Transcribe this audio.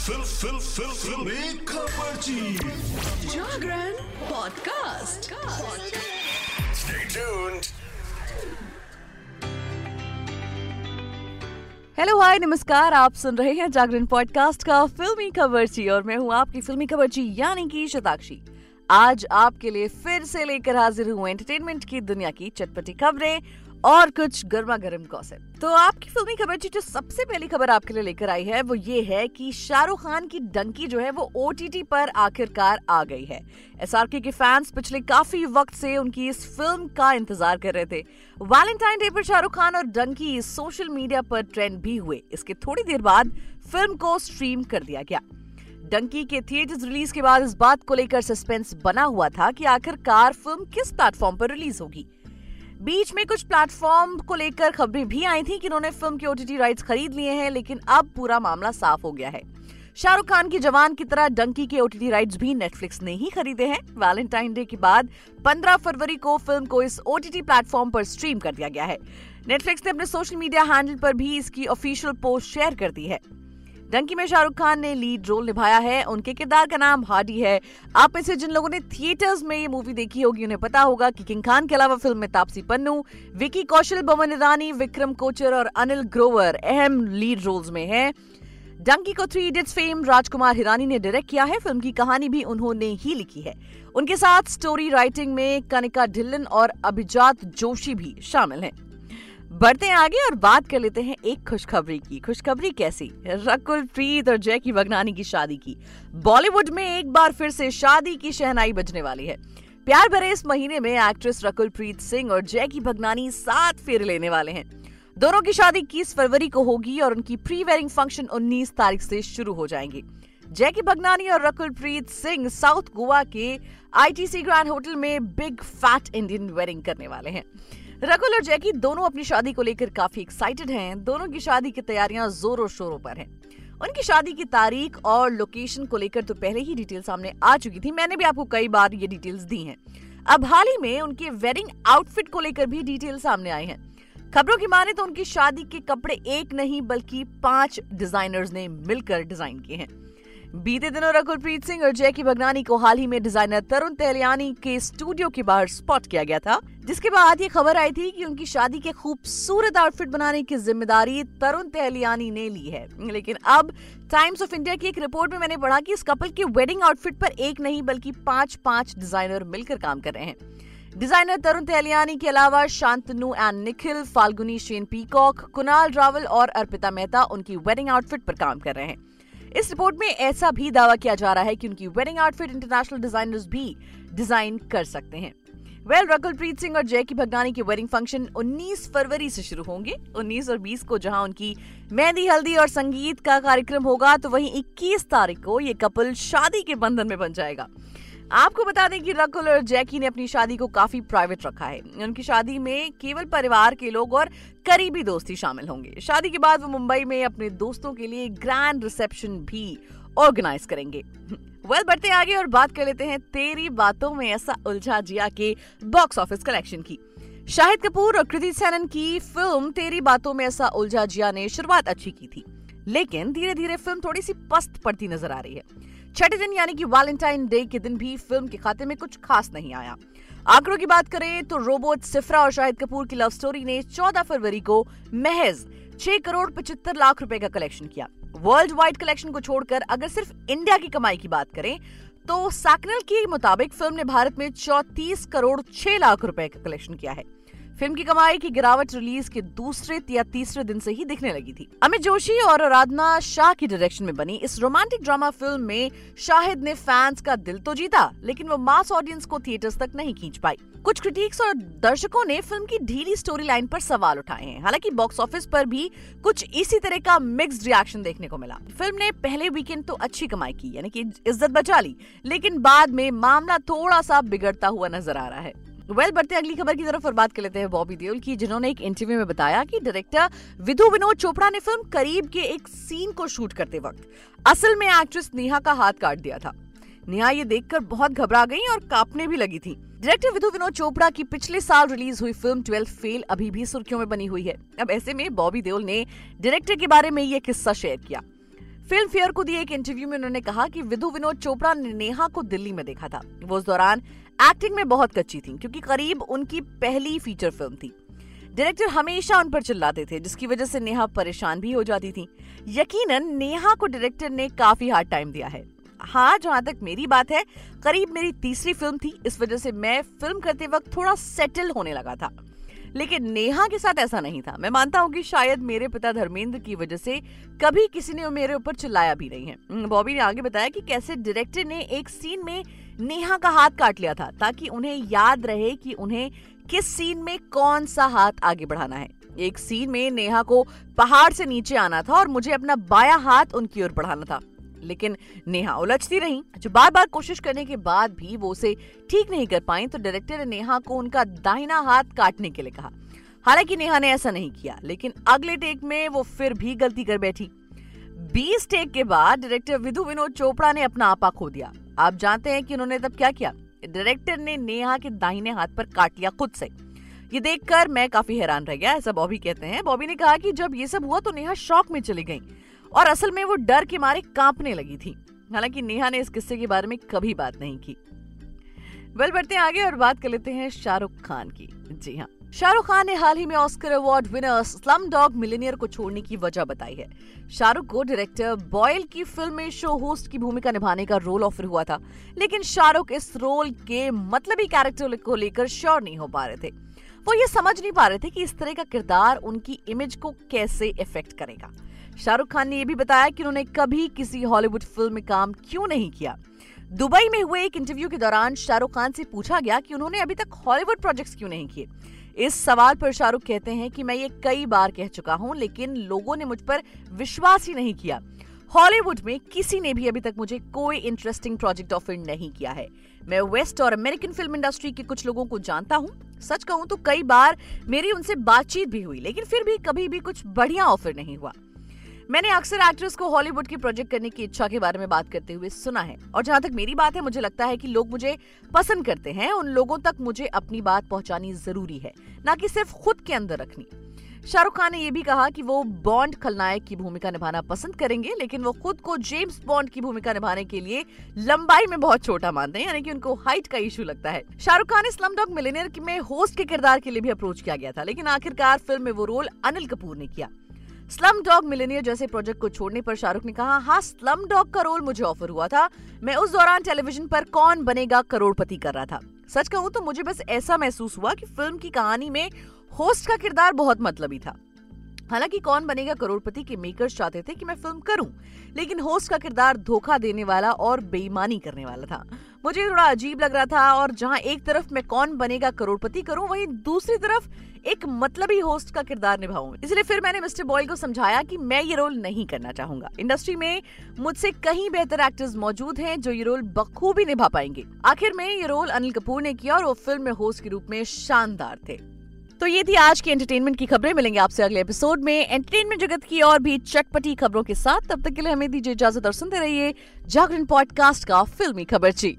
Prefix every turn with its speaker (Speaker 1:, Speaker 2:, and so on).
Speaker 1: Fill फिल फिल फिल। खबरची
Speaker 2: Jagran podcast.
Speaker 1: Stay tuned.
Speaker 3: Hello hi नमस्कार आप सुन रहे हैं जागरण पॉडकास्ट का फिल्मी खबरची और मैं हूँ आपकी फिल्मी खबरची यानी कि शताक्षी। आज आपके लिए फिर से लेकर हाजिर हूँ एंटरटेनमेंट की दुनिया की चटपटी खबरें और कुछ गर्मा गर्म गॉसिप तो आपकी फिल्मी खबर जी जो सबसे पहली खबर आपके लिए लेकर आई है, वो ये है कि शाहरुख खान की डंकी जो है, वो ओटीटी पर आखिरकार आ गई है। एस के फैंस पिछले काफ़ी वक्त से उनकी इस फ़िल्म का इंतज़ार कर रहे थे। वैलेंटाइन डे पर शाहरुख खान और डंकी सोशल मीडिया पर ट्रेंड भी हुए। इसके थोड़ी देर बाद फ़िल्म को स्ट्रीम कर दिया गया। डंकी के थिएटर्स रिलीज़ के बाद इस बात को लेकर सस्पेंस बना हुआ था कि आखिरकार फ़िल्म किस प्लेटफॉर्म पर रिलीज़ होगी। बीच में कुछ प्लेटफॉर्म को लेकर खबरें भी आई थी कि उन्होंने फ़िल्म के ओटीटी राइट्स खरीद लिए हैं, लेकिन अब पूरा मामला साफ़ हो गया है। शाहरुख खान की जवान की तरह डंकी के ओटीटी राइट्स भी नेटफ्लिक्स ने ही खरीदे हैं। वैलेंटाइन डे के बाद 15 फरवरी को फ़िल्म को इस ओटीटी प्लेटफॉर्म पर स्ट्रीम कर दिया गया है। नेटफ्लिक्स ने अपने सोशल मीडिया हैंडल पर भी इसकी ऑफिशियल पोस्ट शेयर कर दी है। डंकी में शाहरुख खान ने लीड रोल निभाया है, उनके किरदार का नाम हार्डी है। आप में से जिन लोगों ने थिएटर्स में ये मूवी देखी होगी, उन्हें पता होगा कि किंग खान के अलावा फ़िल्म में तापसी पन्नू, विकी कौशल बमन ईरानी, विक्रम कोचर और अनिल ग्रोवर अहम लीड रोल्स में हैं। डंकी को Three Idiots fame Rajkumar Hirani ने डायरेक्ट किया है, फ़िल्म की कहानी भी उन्होंने ही लिखी है। उनके साथ स्टोरी राइटिंग में कनिका ढिल्लन और अभिजात जोशी भी शामिल हैं। बढ़ते हैं आगे और बात कर लेते हैं एक खुशखबरी की। खुशखबरी कैसी? रकुल प्रीत और जैकी बगनानी की शादी की। बॉलीवुड में एक बार फिर से शादी की शहनाई बजने वाली है। प्यार भरे इस महीने में एक्ट्रेस रकुल प्रीत सिंह और जैकी भगनानी सात फेरे लेने वाले हैं। दोनों की शादी इक्कीस फरवरी को होगी और उनकी प्री वेडिंग फ़ंक्शन 19 तारीख से शुरू हो जाएँगे। जैकी भगनानी और रकुल प्रीत सिंह साउथ गोवा के आईटीसी ग्रैंड होटल में बिग फैट इंडियन वेडिंग करने वाले हैं। रकुल और जैकी दोनों अपनी शादी को लेकर काफ़ी एक्साइटेड हैं। दोनों की शादी की तैयारियाँ जोरों शोरों पर हैं। उनकी शादी की तारीख और लोकेशन को लेकर तो पहले ही डिटेल सामने आ चुकी थी। मैंने भी आपको कई बार ये डिटेल्स दी हैं। अब हाल ही में उनके वेडिंग आउटफिट को लेकर भी डिटेल सामने आए हैं। खबरों की माने तो उनकी शादी के कपड़े एक नहीं, बल्कि पाँच डिजाइनर्स ने मिलकर डिज़ाइन किए हैं। बीते दिनों रकुलप्रीत सिंह और जैकी भगनानी को हाल ही में डिज़ाइनर तरुण तेलियानी के स्टूडियो के बाहर स्पॉट किया गया था, जिसके बाद ये खबर आई थी कि उनकी शादी के खूबसूरत आउटफिट बनाने की ज़िम्मेदारी तरुण तेलियानी ने ली है। लेकिन अब टाइम्स ऑफ़ इंडिया की एक रिपोर्ट में मैंने पढ़ा कि इस कपल के वेडिंग आउटफिट पर एक नहीं बल्कि पाँच पाँच डिज़ाइनर मिलकर काम कर रहे हैं। डिज़ाइनर तरुण तेलियानी के अलावा Shantanu and Nikhil, Falguni, Shane Peacock, Kunal Rawal और अर्पिता मेहता उनकी वेडिंग आउटफिट पर काम कर रहे हैं। इस रिपोर्ट में ऐसा भी दावा किया जा रहा है कि उनकी वेडिंग आउटफिट इंटरनेशनल डिजाइनर्स भी डिज़ाइन कर सकते हैं। वेल well, प्रीत सिंह और जय की भगनानी के वेडिंग फ़ंक्शन 19 फरवरी से शुरू होंगे। 19 और 20 को जहाँ उनकी मेहंदी हल्दी और संगीत का कार्यक्रम होगा तो वहीं 21 तारीख को ये कपल शादी के बंधन में बन जाएगा। आपको बता दें कि रकुल और जैकी ने अपनी शादी को काफ़ी प्राइवेट रखा है। उनकी शादी में केवल परिवार के लोग और करीबी दोस्ती शामिल होंगे। शादी के बाद वो मुंबई में अपने दोस्तों के लिए ग्रैंड रिसेप्शन भी ऑर्गेनाइज करेंगे। वेल well, बढ़ते आगे और बात कर लेते हैं तेरी बातों में ऐसा उलझा जिया के बॉक्स ऑफ़िस कलेक्शन की। शाहिद कपूर और कृति सेनन की फ़िल्म तेरी बातों में ऐसा उलझा जिया ने शुरुआत अच्छी की थी। लेकिन धीरे धीरे फ़िल्म थोड़ी सी पस्त पड़ती नज़र आ रही है। छठे दिन यानी कि वैलेंटाइन डे के दिन भी फ़िल्म के खाते में कुछ खास नहीं आया। आंकड़ों की बात करें तो रोबोट सिफरा और शाहिद कपूर की लव स्टोरी ने 14 फरवरी को महज 6 करोड़ पचहत्तर लाख रुपए का कलेक्शन किया। वर्ल्ड वाइड कलेक्शन को छोड़कर अगर सिर्फ़ इंडिया की कमाई की बात करें तो सैकनल के मुताबिक फ़िल्म ने भारत में चौतीस करोड़ छह लाख रुपए का कलेक्शन किया है। फ़िल्म की कमाई की गिरावट रिलीज़ के दूसरे या तीसरे दिन से ही दिखने लगी थी। अमित जोशी और आराधना शाह की डायरेक्शन में बनी। इस रोमांटिक ड्रामा फ़िल्म में शाहिद ने फैंस का दिल तो जीता, लेकिन वो मास ऑडियंस को थिएटर्स तक नहीं खींच पाई। कुछ क्रिटिक्स और दर्शकों ने फ़िल्म की ढीली स्टोरी लाइन पर सवाल उठाए हैं। हालाँकि बॉक्स ऑफ़िस पर भी कुछ इसी तरह का मिक्स्ड रिएक्शन देखने को मिला। फ़िल्म ने पहले वीकेंड तो अच्छी कमाई की, यानी कि इज़्ज़त बचा ली, लेकिन बाद में मामला थोड़ा सा बिगड़ता हुआ नज़र आ रहा है। वेल बढ़ते अगली खबर की तरफ़ और बात कर लेते हैं बॉबी देओल की, जिन्होंने एक इंटरव्यू में बताया कि डायरेक्टर विधु विनोद चोपड़ा ने फ़िल्म करीब के एक सीन को शूट करते वक्त असल में एक्ट्रेस नेहा का हाथ काट दिया था। नेहा ये देखकर बहुत घबरा गई और कांपने भी लगी थी। डायरेक्टर विधु विनोद चोपड़ा की पिछले साल रिलीज़ हुई फ़िल्म ट्वेल्थ फेल अभी भी सुर्खियों में बनी हुई है। अब ऐसे में बॉबी देओल ने डायरेक्टर के बारे में ये किस्सा शेयर किया। फ़िल्म फेयर को दिए एक इंटरव्यू में उन्होंने कहा कि विधु विनोद चोपड़ा ने नेहा को दिल्ली में देखा था। वो उस दौरान एक्टिंग में बहुत कच्ची थी क्योंकि करीब उनकी पहली फीचर फ़िल्म थी। डायरेक्टर हमेशा उन पर चिल्लाते थे जिसकी वजह से नेहा परेशान भी हो जाती थी। यकीनन नेहा को डायरेक्टर ने काफ़ी हार्ड टाइम दिया है। हाँ जहाँ तक मेरी बात है करीब मेरी तीसरी फ़िल्म थी इस वजह से मैं फ़िल्म करते वक्त थोड़ा सेटल होने लगा था। लेकिन नेहा के साथ ऐसा नहीं था। मैं मानता हूँ कि शायद मेरे पिता धर्मेंद्र की वजह से कभी किसी ने मेरे ऊपर चिल्लाया भी नहीं है। हम्म, बॉबी ने आगे बताया कि कैसे डायरेक्टर ने एक सीन में नेहा का हाथ काट लिया था ताकि उन्हें याद रहे कि उन्हें किस सीन में कौन सा हाथ आगे बढ़ाना है। एक सीन में नेहा को पहाड़ से नीचे आना था और मुझे अपना बाया हाथ उनकी ओर बढ़ाना था। लेकिन नेहा उलझती रही। जो बार बार कोशिश करने के बाद भी वो उसे ठीक नहीं कर पाई तो डायरेक्टर ने नेहा को उनका दाहिना हाथ काटने के लिए कहा। हालाँकि नेहा ने ऐसा नहीं किया, लेकिन अगले टेक में वो फिर भी गलती कर बैठी। बीस टेक के बाद डायरेक्टर विधु विनोद चोपड़ा ने अपना आपा खो दिया। आप जानते हैं कि उन्होंने तब क्या किया? डायरेक्टर ने नेहा के दाहिने हाथ पर काट लिया खुद से। ये देखकर मैं काफ़ी हैरान रह गया, ऐसा बॉबी कहते हैं। बॉबी ने कहा कि जब ये सब हुआ तो नेहा शॉक में चली गई और असल में वो डर के मारे कांपने लगी थी। हालाँकि नेहा ने इस किस्से के बारे में कभी बात नहीं की। वेल, बढ़ते आगे और बात कर लेते हैं शाहरुख खान की। जी हाँ। शाहरुख खान ने हाल ही में Oscar award winner Slumdog Millionaire को छोड़ने की वजह बताई है। शाहरुख को डायरेक्टर बॉयल की फ़िल्म में शो होस्ट की भूमिका निभाने का रोल ऑफ़र हुआ था, लेकिन शाहरुख इस रोल के मतलबी कैरेक्टर को लेकर श्योर नहीं हो पा रहे थे। वो ये समझ नहीं पा रहे थे कि इस तरह का किरदार उनकी इमेज को कैसे इफ़ेक्ट करेगा। शाहरुख खान ने यह भी बताया कि उन्होंने कभी किसी हॉलीवुड फ़िल्म में काम क्यों नहीं किया। दुबई में हुए एक इंटरव्यू के दौरान शाहरुख खान से पूछा गया कि उन्होंने अभी तक हॉलीवुड प्रोजेक्ट्स क्यों नहीं किए। इस सवाल पर शाहरुख कहते हैं कि मैं ये कई बार कह चुका हूँ, लेकिन लोगों ने मुझ पर विश्वास ही नहीं किया। हॉलीवुड में किसी ने भी अभी तक मुझे कोई इंटरेस्टिंग प्रोजेक्ट ऑफ़र नहीं किया है। मैं वेस्ट और अमेरिकन फ़िल्म इंडस्ट्री के कुछ लोगों को जानता हूँ। सच कहूँ तो कई बार मेरी उनसे बातचीत भी हुई, लेकिन फिर भी कभी भी कुछ बढ़िया ऑफ़र नहीं हुआ। मैंने अक्सर एक्ट्रेस को हॉलीवुड की प्रोजेक्ट करने की इच्छा के बारे में बात करते हुए सुना है। और जहाँ तक मेरी बात है, मुझे लगता है कि लोग मुझे पसंद करते हैं। उन लोगों तक मुझे अपनी बात पहुंचानी ज़रूरी है, न कि सिर्फ़ खुद के अंदर रखनी। शाहरुख खान ने यह भी कहा कि वो बॉन्ड खलनायक की भूमिका निभाना पसंद करेंगे, लेकिन वो खुद को जेम्स बॉन्ड की भूमिका निभाने के लिए लंबाई में बहुत छोटा मानते हैं, यानी कि उनको हाइट का इशू लगता है। शाहरुख खान ने स्लम डॉग मिलेनियर में होस्ट के किरदार के लिए भी अप्रोच किया गया था, लेकिन आखिरकार फ़िल्म में वो रोल अनिल कपूर ने किया। स्लम डॉग मिलेनियर जैसे प्रोजेक्ट को छोड़ने पर शाहरुख ने कहा हाँ स्लम डॉग का रोल मुझे ऑफ़र हुआ था। मैं उस दौरान टेलीविज़न पर कौन बनेगा करोड़पति कर रहा था। सच कहूँ तो मुझे बस ऐसा महसूस हुआ कि फ़िल्म की कहानी में होस्ट का किरदार बहुत मतलबी था। हालाँकि कौन बनेगा करोड़पति के मेकर्स चाहते थे कि मैं फ़िल्म करूँ, लेकिन होस्ट का किरदार धोखा देने वाला और बेईमानी करने वाला था। मुझे थोड़ा अजीब लग रहा था और जहाँ एक तरफ़ मैं कौन बनेगा करोड़पति करूँ, वहीं दूसरी तरफ़ एक मतलबी होस्ट का किरदार निभाऊं। इसलिए फिर मैंने मिस्टर बॉयल को समझाया कि मैं ये रोल नहीं करना चाहूँगा। इंडस्ट्री में मुझसे कहीं बेहतर एक्टर्स मौजूद हैं जो ये रोल बखूबी निभा पाएँगे। आखिर में ये रोल अनिल कपूर ने किया और वो फ़िल्म में होस्ट के रूप में शानदार थे। तो ये थी आज की एंटरटेनमेंट की खबरें। मिलेंगे आपसे अगले एपिसोड में। एंटरटेनमेंट जगत की और भी चटपटी खबरों के साथ। तब तक के लिए हमें दीजिए इजाज़त और सुनते रहिए जागरण पॉडकास्ट का फिल्मी खबर ची